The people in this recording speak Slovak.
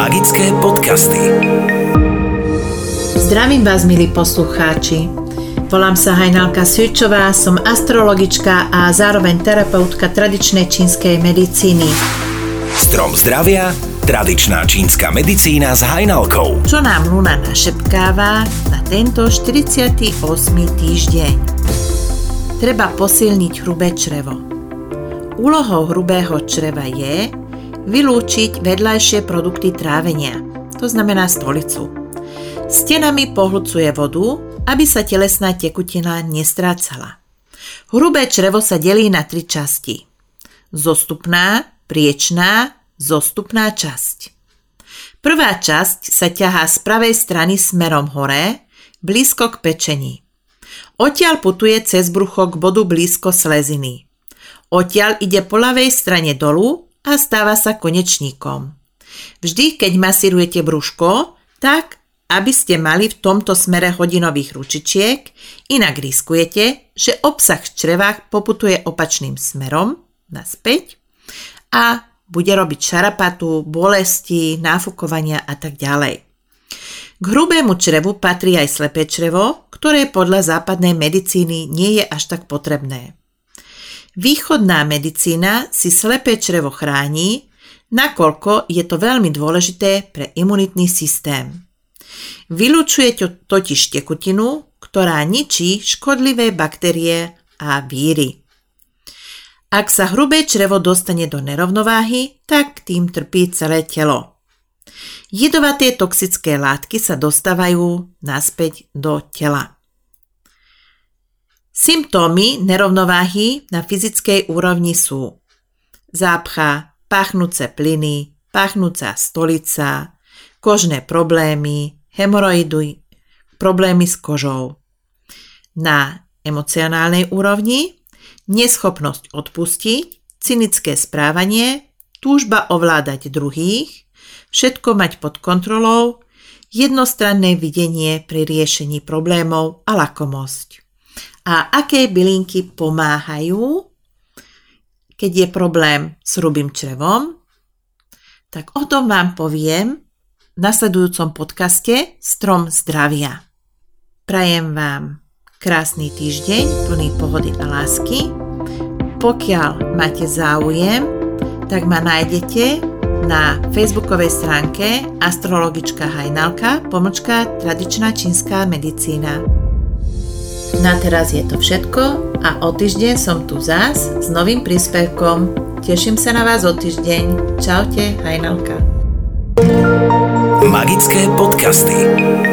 Magické podcasty. Zdravím vás, milí poslucháči. Volám sa Hajnalka Svičová, som astrologička a zároveň terapeutka tradičnej čínskej medicíny. Strom zdravia, tradičná čínska medicína s Hajnalkou. Čo nám Luna našepkáva na tento 48. týždeň? Treba posilniť hrubé črevo. Úlohou hrubého čreva je vylúčiť vedľajšie produkty trávenia, to znamená stolicu. Stenami pohľcuje vodu, aby sa telesná tekutina nestrácala. Hrubé črevo sa delí na tri časti. Zostupná, priečná, zostupná časť. Prvá časť sa ťahá z pravej strany smerom hore, blízko k pečení. Odtiaľ putuje cez brucho k bodu blízko sleziny. Odtiaľ ide po ľavej strane dolu a stáva sa konečníkom. Vždy, keď masírujete brúško, tak aby ste mali v tomto smere hodinových ručičiek, inak riskujete, že obsah v črevách poputuje opačným smerom, naspäť, a bude robiť šarapatu, bolesti, náfukovania a tak ďalej. K hrubému črevu patrí aj slepé črevo, ktoré podľa západnej medicíny nie je až tak potrebné. Východná medicína si slepé črevo chráni, nakoľko je to veľmi dôležité pre imunitný systém. Vylučuje totiž tekutinu, ktorá ničí škodlivé baktérie a víry. Ak sa hrubé črevo dostane do nerovnováhy, tak tým trpí celé telo. Jedovaté toxické látky sa dostávajú naspäť do tela. Symptómy nerovnováhy na fyzickej úrovni sú zápcha, pachnúce plyny, pachnúca stolica, kožné problémy, hemoroidy, problémy s kožou. Na emocionálnej úrovni neschopnosť odpustiť, cynické správanie, túžba ovládať druhých, všetko mať pod kontrolou, jednostranné videnie pri riešení problémov a lakomosť a aké bylinky pomáhajú, keď je problém s hrubým črevom, tak o tom vám poviem v nasledujúcom podcaste Strom zdravia. Prajem vám krásny týždeň plný pohody a lásky. Pokiaľ máte záujem, tak ma nájdete na facebookovej stránke astrologička Hajnalka, pomočka tradičná čínska medicína. Na teraz je to všetko a o týždeň som tu zás s novým príspevkom. Teším sa na vás o týždeň. Čaute, Hajnalka. Magické podcasty.